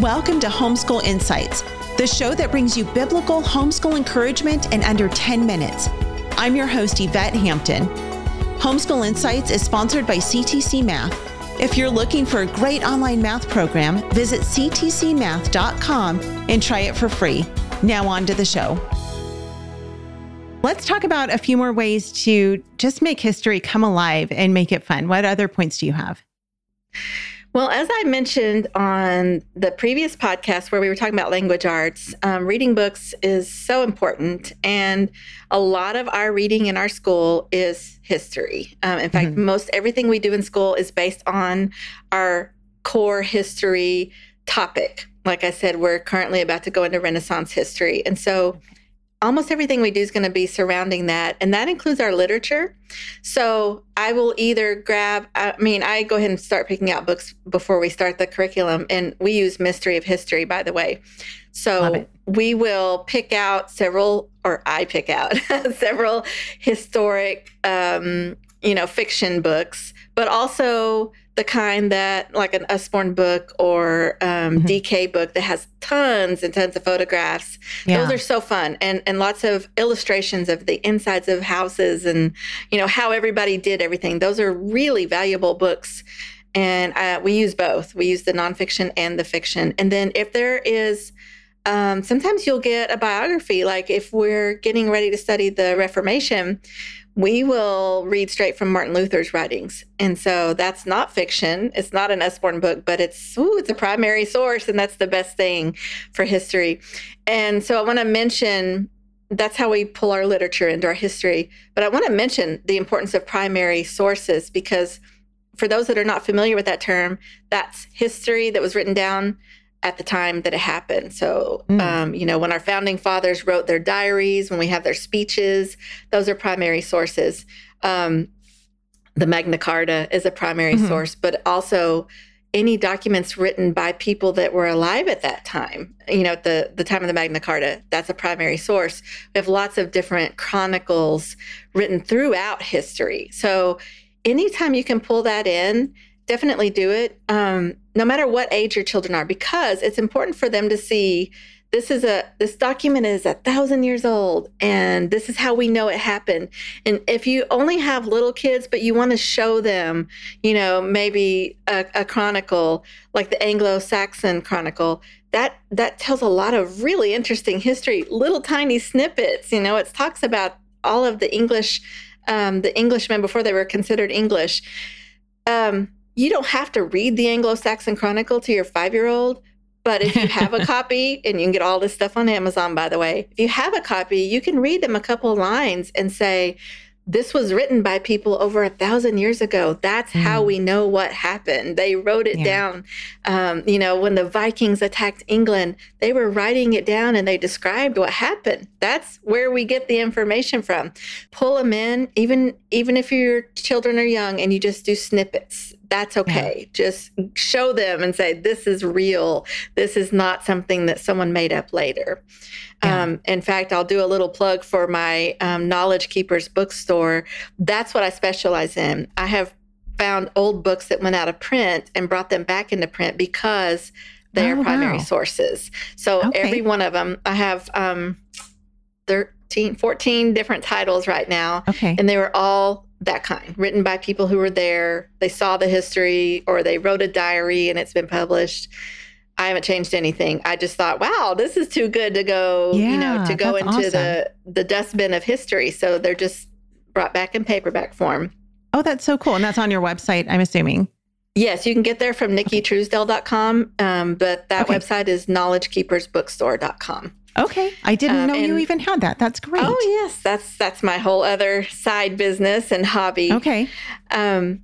Welcome to Homeschool Insights, the show that brings you biblical homeschool encouragement in under 10 minutes. I'm your host, Yvette Hampton. Homeschool Insights is sponsored by CTC Math. If you're looking for a great online math program, visit ctcmath.com and try it for free. Now, on to the show. Let's talk about a few more ways to just make history come alive and make it fun. What other points do you have? Well, as I mentioned on the previous podcast where we were talking about language arts, um, reading books is so important. And a lot of our reading in our school is history. Um, in fact, mm-hmm. most everything we do in school is based on our core history topic. Like I said, we're currently about to go into Renaissance history. And so almost everything we do is going to be surrounding that and that includes our literature. So i will either grab i mean i go ahead and start picking out books before we start the curriculum and we use mystery of history by the way. So we will pick out several or i pick out several historic um, you know fiction books but also the kind that like an Usborne book or um, mm-hmm. DK book that has tons and tons of photographs. Yeah. Those are so fun and and lots of illustrations of the insides of houses and you know how everybody did everything. Those are really valuable books. And uh, we use both. We use the nonfiction and the fiction. And then if there is um, sometimes you'll get a biography. Like if we're getting ready to study the Reformation, we will read straight from Martin Luther's writings. And so that's not fiction. It's not an Usborne book, but it's ooh, it's a primary source and that's the best thing for history. And so I want to mention that's how we pull our literature into our history. But I want to mention the importance of primary sources because for those that are not familiar with that term, that's history that was written down at the time that it happened. So, mm. um, you know, when our founding fathers wrote their diaries, when we have their speeches, those are primary sources. Um, the Magna Carta is a primary mm-hmm. source, but also any documents written by people that were alive at that time, you know, at the, the time of the Magna Carta, that's a primary source. We have lots of different chronicles written throughout history. So anytime you can pull that in, definitely do it. Um, no matter what age your children are, because it's important for them to see this is a this document is a thousand years old and this is how we know it happened and if you only have little kids but you want to show them you know maybe a, a chronicle like the anglo-saxon chronicle that that tells a lot of really interesting history little tiny snippets you know it talks about all of the english um, the englishmen before they were considered english um, you don't have to read the Anglo Saxon Chronicle to your five year old. But if you have a copy, and you can get all this stuff on Amazon, by the way, if you have a copy, you can read them a couple lines and say, this was written by people over a thousand years ago. That's mm. how we know what happened. They wrote it yeah. down. Um, you know, when the Vikings attacked England, they were writing it down and they described what happened. That's where we get the information from. Pull them in, even even if your children are young and you just do snippets that's okay. Yeah. Just show them and say, this is real. This is not something that someone made up later. Yeah. Um, in fact, I'll do a little plug for my um, Knowledge Keepers bookstore. That's what I specialize in. I have found old books that went out of print and brought them back into print because they oh, are primary wow. sources. So okay. every one of them, I have um, 13, 14 different titles right now. Okay. And they were all that kind, written by people who were there. They saw the history or they wrote a diary and it's been published. I haven't changed anything. I just thought, wow, this is too good to go, yeah, you know, to go into awesome. the the dustbin of history. So they're just brought back in paperback form. Oh, that's so cool. And that's on your website, I'm assuming. Yes, you can get there from nickitruesdell.com, um, but that okay. website is knowledgekeepersbookstore.com. Okay, I didn't um, know you even had that. That's great. Oh yes, that's that's my whole other side business and hobby. Okay. Um,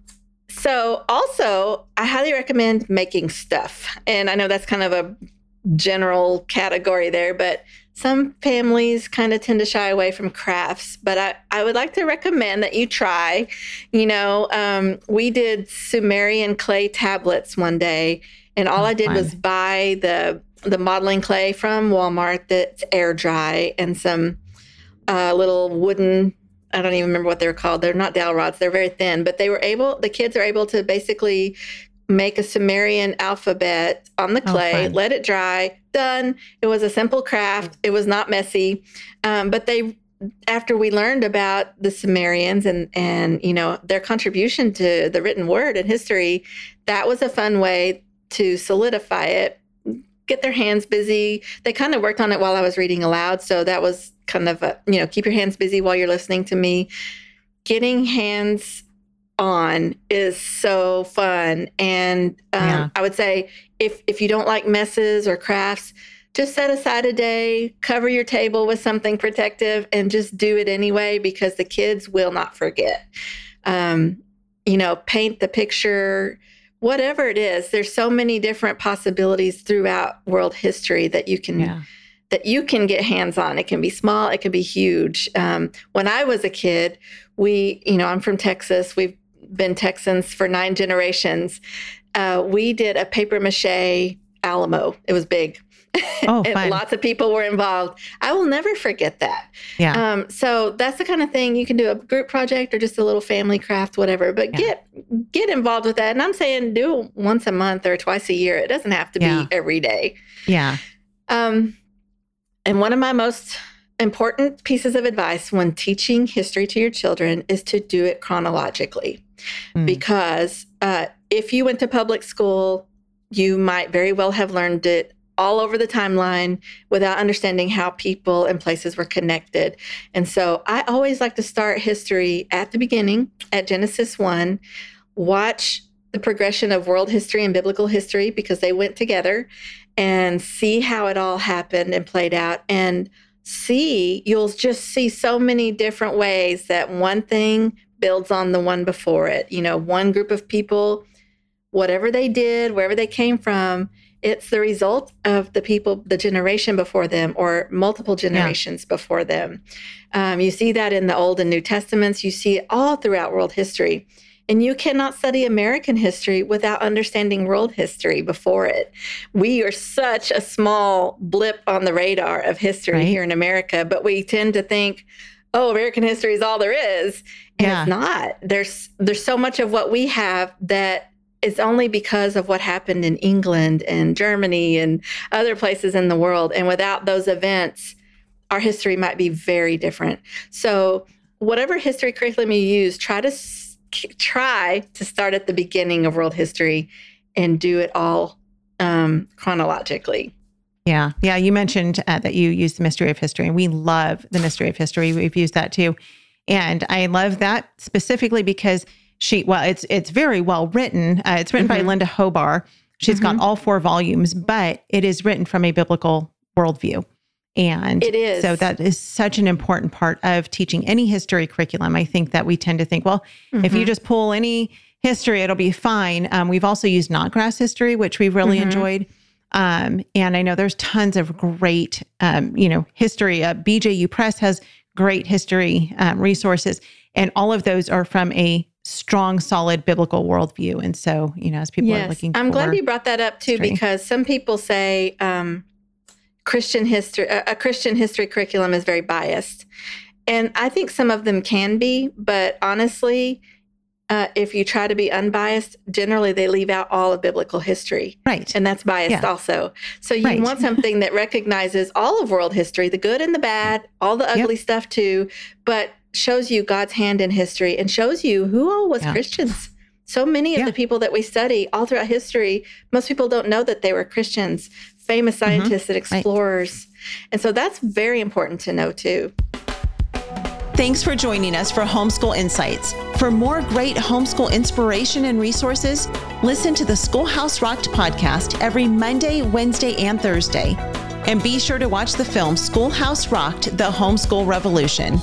so also, I highly recommend making stuff, and I know that's kind of a general category there, but some families kind of tend to shy away from crafts, but I, I would like to recommend that you try. You know, um, we did Sumerian clay tablets one day, and all oh, I did fun. was buy the the modeling clay from Walmart that's air dry and some uh, little wooden I don't even remember what they're called. They're not dowel rods. They're very thin, but they were able. The kids are able to basically make a Sumerian alphabet on the Oh, clay, fun. let it dry, done. It was a simple craft. It was not messy. Um, but they, after we learned about the Sumerians and and you know their contribution to the written word and history, that was a fun way to solidify it. Get their hands busy. They kind of worked on it while I was reading aloud, so that was kind of a you know keep your hands busy while you're listening to me. Getting hands on is so fun, and um, Yeah. I would say if if you don't like messes or crafts, just set aside a day, cover your table with something protective, and just do it anyway because the kids will not forget. Um, you know, paint the picture, whatever it is. There's so many different possibilities throughout world history that you can Yeah. that you can get hands on. It can be small, it can be huge. Um, when I was a kid, we, you know, I'm from Texas. We've been Texans for nine generations. Uh, we did a paper mache Alamo. It was big. Oh, fun. lots of people were involved. I will never forget that. Yeah. Um, so that's the kind of thing you can do a group project or just a little family craft, whatever. But Yeah. get get involved with that. And I'm saying do it once a month or twice a year. It doesn't have to Yeah. be every day. yeah. Um, and one of my most important pieces of advice when teaching history to your children is to do it chronologically. Mm. Because uh, if you went to public school, you might very well have learned it all over the timeline without understanding how people and places were connected. And so I always like to start history at the beginning, at Genesis 1, watch the progression of world history and biblical history because they went together and see how it all happened and played out and see you'll just see so many different ways that one thing builds on the one before it you know one group of people whatever they did wherever they came from it's the result of the people the generation before them or multiple generations before them um, you see that in the old and new testaments you see it all throughout world history and you cannot study American history without understanding world history before it. We are such a small blip on the radar of history Right. here in America, but we tend to think, oh, American history is all there is. And Yeah. it's not. There's there's so much of what we have that is only because of what happened in England and Germany and other places in the world. And without those events, our history might be very different. So, whatever history curriculum you use, try to try to start at the beginning of world history and do it all um, chronologically. Yeah. Yeah. You mentioned uh, that you use the mystery of history, and we love the mystery of history. We've used that too. And I love that specifically because she, well, it's it's very well written. Uh, it's written by Mhm. Linda Hobar. She's got all four volumes, but it is written from a biblical worldview. And It is. so that is such an important part of teaching any history curriculum. I think that we tend to think, well, if you Mhm. just pull any history, it'll be fine. Um, we've also used Notgrass history, which we've really Mhm. enjoyed. Um, and I know there's tons of great, um, you know, history. Uh, BJU Press has great history um, resources, and all of those are from a strong, solid biblical worldview. And so, you know, as people are looking, I'm glad you brought that up too, history. because some people say um, Christian history, a, Christian history curriculum is very biased, and I think some of them can be. But honestly, uh, if you try to be unbiased, generally they leave out all of biblical history. right, And that's biased Yeah. also. So you Right. want something that recognizes all of world history, the good and the bad, all the Yep. ugly stuff too, but shows you God's hand in history and shows you who all was Yeah. Christians. So many of Yeah. the people that we study all throughout history, most people don't know that they were Christians, famous Mm-hmm. scientists and explorers. And so that's very important to know too. Thanks for joining us for Homeschool Insights. For more great homeschool inspiration and resources, listen to the Schoolhouse Rocked podcast every Monday, Wednesday, and Thursday. And be sure to watch the film Schoolhouse Rocked The Homeschool Revolution.